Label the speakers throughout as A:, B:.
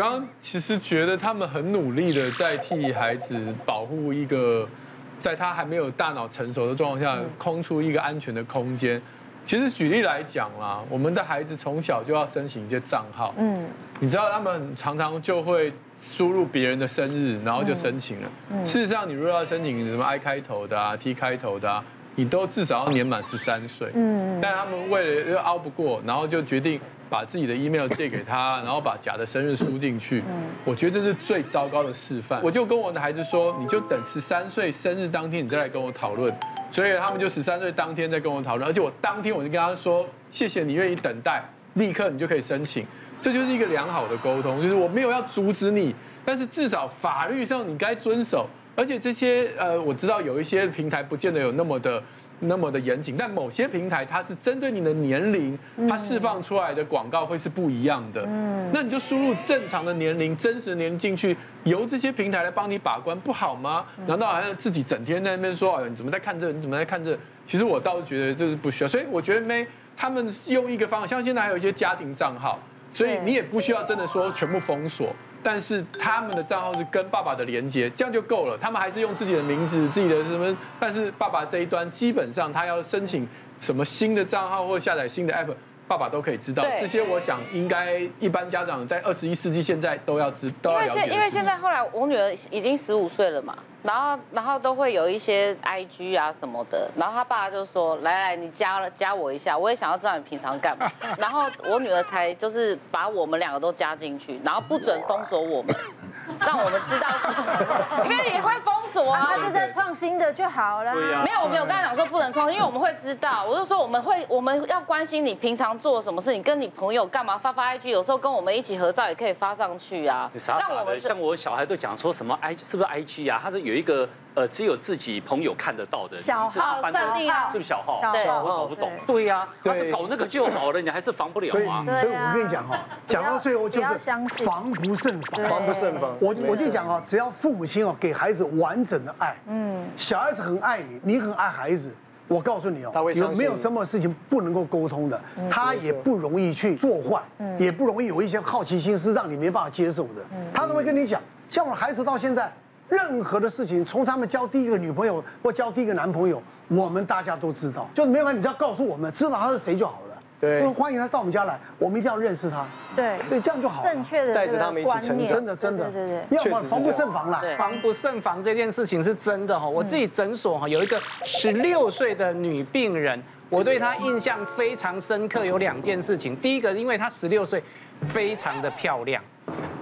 A: 刚刚其实觉得他们很努力的在替孩子保护一个，在他还没有大脑成熟的状况下，空出一个安全的空间。其实举例来讲啦，我们的孩子从小就要申请一些账号，嗯，你知道他们常常就会输入别人的生日，然后就申请了。事实上，你如果要申请什么 I 开头的啊，T 开头的啊。你都至少要年满十三岁，嗯，但他们为了又熬不过，然后就决定把自己的 email 借给他，然后把假的生日输进去。嗯，我觉得这是最糟糕的示范。我就跟我的孩子说，你就等十三岁生日当天，你再来跟我讨论。所以他们就十三岁当天再跟我讨论，而且我当天我就跟他说，谢谢你愿意等待，立刻你就可以申请。这就是一个良好的沟通，就是我没有要阻止你，但是至少法律上你该遵守。而且这些呃，我知道有一些平台不见得有那么的那么的严谨，但某些平台它是针对你的年龄，它释放出来的广告会是不一样的。嗯，那你就输入正常的年龄、真实年龄进去，由这些平台来帮你把关，不好吗？难道好像自己整天在那边说，哎，你怎么在看这？你怎么在看这？其实我倒是觉得这是不需要。所以我觉得没他们用一个方法，像现在还有一些家庭账号，所以你也不需要真的说全部封锁。但是他们的账号是跟爸爸的连接，这样就够了。他们还是用自己的名字、自己的什么，但是爸爸这一端基本上他要申请什么新的账号或下载新的 app，爸爸都可以知道。这些我想应该一般家长在二十一世纪现在都要知都要了解。因为现
B: 因为现在后来我女儿已经十五岁了嘛。然后，然后都会有一些 IG 啊什么的，然后他爸就说：“来来，你加了加我一下，我也想要知道你平常干嘛。”然后我女儿才就是把我们两个都加进去，然后不准封锁我们。让我们知道是，因为你会封
C: 他是在创新的就好了。
B: 没有，我没有跟他讲说不能创新，因为我们会知道。我就说我们会，我们要关心你平常做什么事，你跟你朋友干嘛发发 IG，有时候跟我们一起合照也可以发上去啊。
D: 你傻傻的，像我小孩都讲说什么 I 是不是 IG 啊？他是有一个呃只有自己朋友看得到的
C: 小号设定啊，
D: 是不是小号？
B: 小号
D: 我搞不懂。对呀，他搞那个就好了，你还是防不了啊。
E: 所以我跟你讲哈，讲到最后就是防不胜防，
F: 防不胜防。
E: 我我就讲啊，只要父母亲哦给孩子完整的爱，嗯，小孩子很爱你，你很爱孩子，我告诉你哦，有没有什么事情不能够沟通的？他也不容易去做坏，也不容易有一些好奇心是让你没办法接受的，他都会跟你讲。像我孩子到现在，任何的事情，从他们交第一个女朋友或交第一个男朋友，我们大家都知道，就是没有关系，你只要告诉我们，知道他是谁就好了。对，欢迎他到我们家来，我们一定要认识他。
C: 对
E: 对，这样就好。
C: 正确的
F: 带着他们一起成长，
E: 真的真的，对对对，要防不胜防啦。
G: 防不胜防这件事情是真的哈。我自己诊所哈有一个十六岁的女病人，我对她印象非常深刻，有两件事情。第一个，因为她十六岁，非常的漂亮。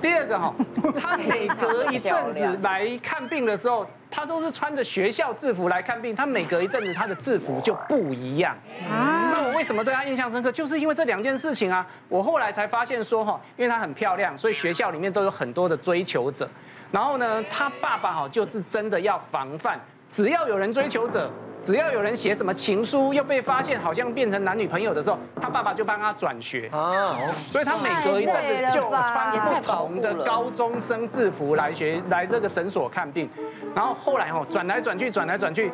G: 第二个哈，他每隔一阵子来看病的时候。他都是穿着学校制服来看病，他每隔一阵子他的制服就不一样。那我为什么对他印象深刻？就是因为这两件事情啊。我后来才发现说哈，因为他很漂亮，所以学校里面都有很多的追求者。然后呢，他爸爸哈就是真的要防范，只要有人追求者。只要有人写什么情书，又被发现好像变成男女朋友的时候，他爸爸就帮他转学啊，所以他每隔一阵子就穿不同的高中生制服来学来这个诊所看病，然后后来哦转来转去转来转去，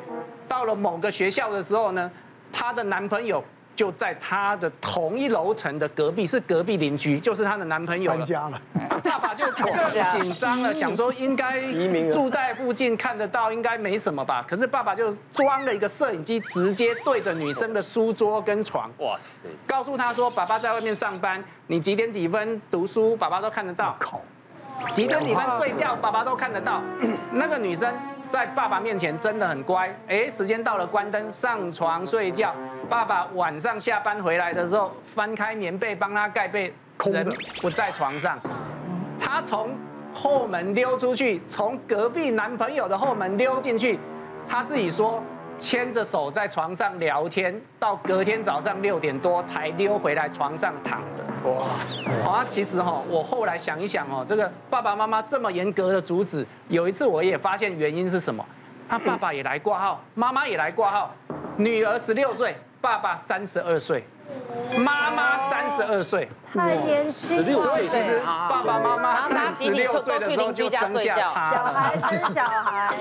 G: 到了某个学校的时候呢，她的男朋友。就在他的同一楼层的隔壁，是隔壁邻居，就是他的男朋友。搬家了，爸爸就更紧张了，想说应该住在附近看得到，应该没什么吧。可是爸爸就装了一个摄影机，直接对着女生的书桌跟床，哇塞！告诉他说，爸爸在外面上班，你几点几分读书，爸爸都看得到。靠！几点几分睡觉，爸爸都看得到。那个女生。在爸爸面前真的很乖，哎，时间到了，关灯上床睡觉。爸爸晚上下班回来的时候，翻开棉被帮他盖被，人不在床上。他从后门溜出去，从隔壁男朋友的后门溜进去，他自己说。牵着手在床上聊天，到隔天早上六点多才溜回来床上躺着。哇！啊，其实哈，我后来想一想哦，这个爸爸妈妈这么严格的阻止，有一次我也发现原因是什么？他爸爸也来挂号，妈妈也来挂号，女儿十六岁，爸爸三十二岁，妈妈三十二岁，
C: 太年轻了。
G: 所以其实爸爸妈妈在十六岁的时候就生下他，
C: 小孩生小孩。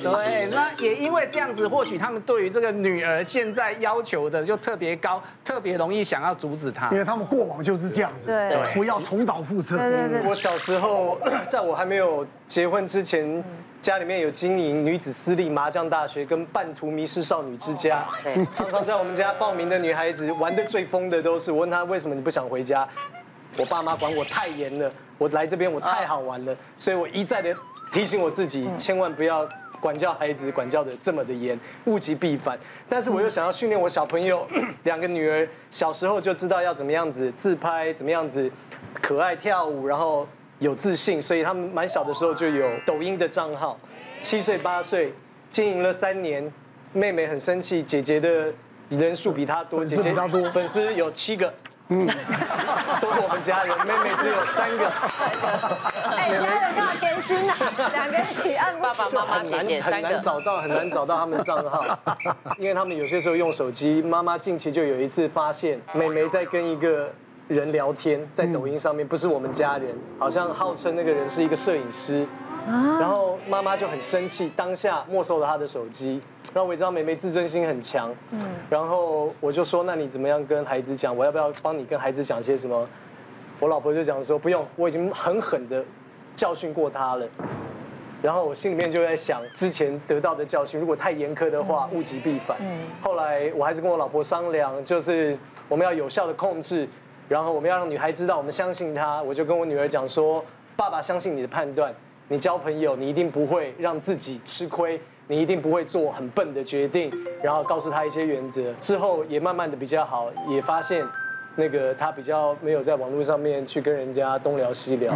G: 对，那也因为这样子，或许他们对于这个女儿现在要求的就特别高，特别容易想要阻止她，
E: 因为他们过往就是这样子，
C: 对，
E: 不要重蹈覆辙。
C: 对对对。
F: 我小时候，在我还没有结婚之前。家里面有经营女子私立麻将大学跟半途迷失少女之家，常常在我们家报名的女孩子玩的最疯的都是我问她为什么你不想回家，我爸妈管我太严了，我来这边我太好玩了，所以我一再的提醒我自己千万不要管教孩子管教的这么的严，物极必反。但是我又想要训练我小朋友，两个女儿小时候就知道要怎么样子自拍，怎么样子可爱跳舞，然后。有自信，所以他们蛮小的时候就有抖音的账号，七岁八岁经营了三年，妹妹很生气，姐姐的人数比她多，姐姐多，粉丝有七个，嗯，都是我们家人，妹妹只有三个，
C: 哎，家人好甜心啊，两个一起按，
B: 爸爸妈妈姐姐
F: 很难找到，很难找到他们的账号，因为他们有些时候用手机，妈妈近期就有一次发现妹妹在跟一个。人聊天在抖音上面，不是我们家人，好像号称那个人是一个摄影师，然后妈妈就很生气，当下没收了他的手机。然后我也知道妹妹自尊心很强，然后我就说，那你怎么样跟孩子讲？我要不要帮你跟孩子讲些什么？我老婆就讲说不用，我已经狠狠的教训过他了。然后我心里面就在想，之前得到的教训，如果太严苛的话，物极必反。后来我还是跟我老婆商量，就是我们要有效的控制。然后我们要让女孩知道，我们相信她。我就跟我女儿讲说：“爸爸相信你的判断，你交朋友，你一定不会让自己吃亏，你一定不会做很笨的决定。”然后告诉她一些原则。之后也慢慢的比较好，也发现那个她比较没有在网络上面去跟人家东聊西聊。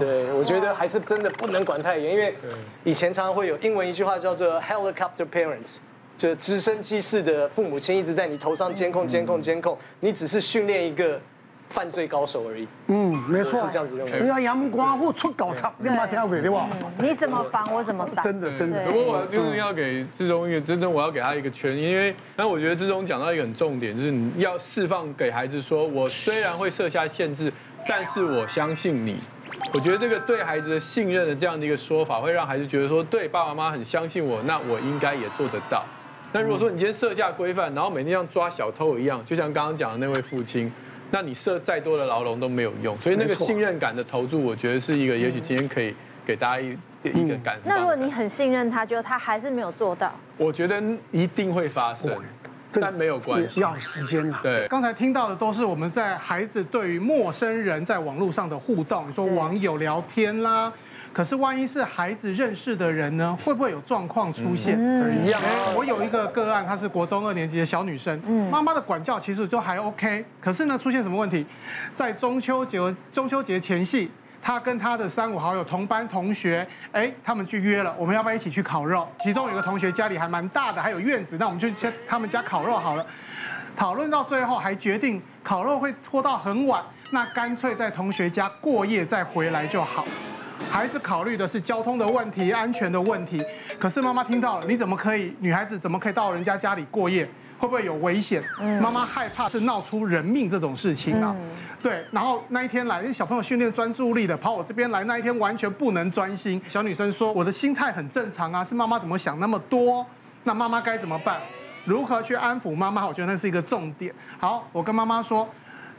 F: 对，我觉得还是真的不能管太严，因为以前常常会有英文一句话叫做 “helicopter parents”。就直升机式的父母亲一直在你头上监控、监控、监控，你只是训练一个犯罪高手而已。嗯，
E: 没错，
F: 是这样子认为。
E: 你要阳光或出搞差，你妈跳给对吧？
C: 你怎么防我怎么防。
E: 真的真的。
A: 不过我就是要给志忠一个真正我要给他一个圈，因为那我觉得志忠讲到一个很重点，就是你要释放给孩子说，我虽然会设下限制，但是我相信你。我觉得这个对孩子的信任的这样的一个说法，会让孩子觉得说，对爸爸妈妈很相信我，那我应该也做得到。那如果说你今天设下规范，然后每天像抓小偷一样，就像刚刚讲的那位父亲，那你设再多的牢笼都没有用。所以那个信任感的投注，我觉得是一个，也许今天可以给大家一一个感。
C: 那如果你很信任他，觉得他还是没有做到，
A: 我觉得一定会发生，但没有关系，
E: 要时间了。
A: 对，
H: 刚才听到的都是我们在孩子对于陌生人在网络上的互动，你说网友聊天啦。可是万一是孩子认识的人呢？会不会有状况出现？一样。我有一个个案，她是国中二年级的小女生，妈妈的管教其实就还 OK。可是呢，出现什么问题？在中秋节中秋节前夕，她跟她的三五好友、同班同学，哎，他们去约了，我们要不要一起去烤肉？其中有个同学家里还蛮大的，还有院子，那我们就先他们家烤肉好了。讨论到最后，还决定烤肉会拖到很晚，那干脆在同学家过夜再回来就好。孩子考虑的是交通的问题、安全的问题，可是妈妈听到了，你怎么可以？女孩子怎么可以到人家家里过夜？会不会有危险？妈妈害怕是闹出人命这种事情啊。对，然后那一天来，因为小朋友训练专注力的，跑我这边来，那一天完全不能专心。小女生说：“我的心态很正常啊，是妈妈怎么想那么多？那妈妈该怎么办？如何去安抚妈妈？我觉得那是一个重点。好，我跟妈妈说，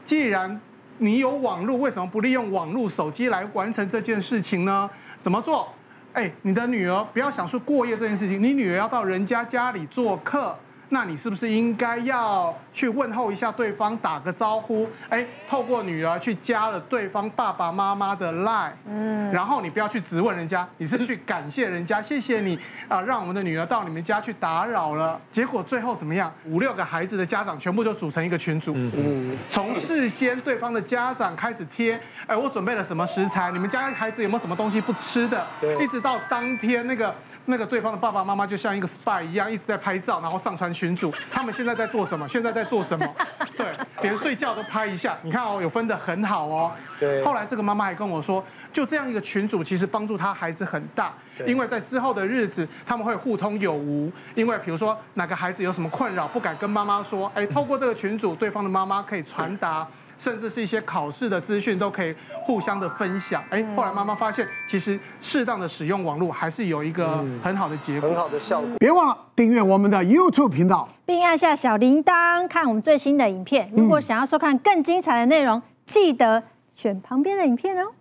H: 既然。你有网络，为什么不利用网络手机来完成这件事情呢？怎么做？哎，你的女儿不要想说过夜这件事情，你女儿要到人家家里做客。那你是不是应该要去问候一下对方，打个招呼？哎，透过女儿去加了对方爸爸妈妈的 line，嗯，然后你不要去质问人家，你是去感谢人家，谢谢你啊，让我们的女儿到你们家去打扰了。结果最后怎么样？五六个孩子的家长全部就组成一个群组，嗯，从事先对方的家长开始贴，哎，我准备了什么食材？你们家孩子有没有什么东西不吃的？对，一直到当天那个。那个对方的爸爸妈妈就像一个 spy 一样，一直在拍照，然后上传群组。他们现在在做什么？现在在做什么？对，连睡觉都拍一下。你看哦，有分得很好哦。对。后来这个妈妈还跟我说，就这样一个群组，其实帮助他孩子很大，因为在之后的日子，他们会互通有无。因为比如说哪个孩子有什么困扰，不敢跟妈妈说，哎，透过这个群组，对方的妈妈可以传达。甚至是一些考试的资讯都可以互相的分享。哎，后来妈妈发现，其实适当的使用网络还是有一个很好的结果，
F: 很好的效果。
E: 别忘了订阅我们的 YouTube 频道，
C: 并按下小铃铛看我们最新的影片。如果想要收看更精彩的内容，记得选旁边的影片哦。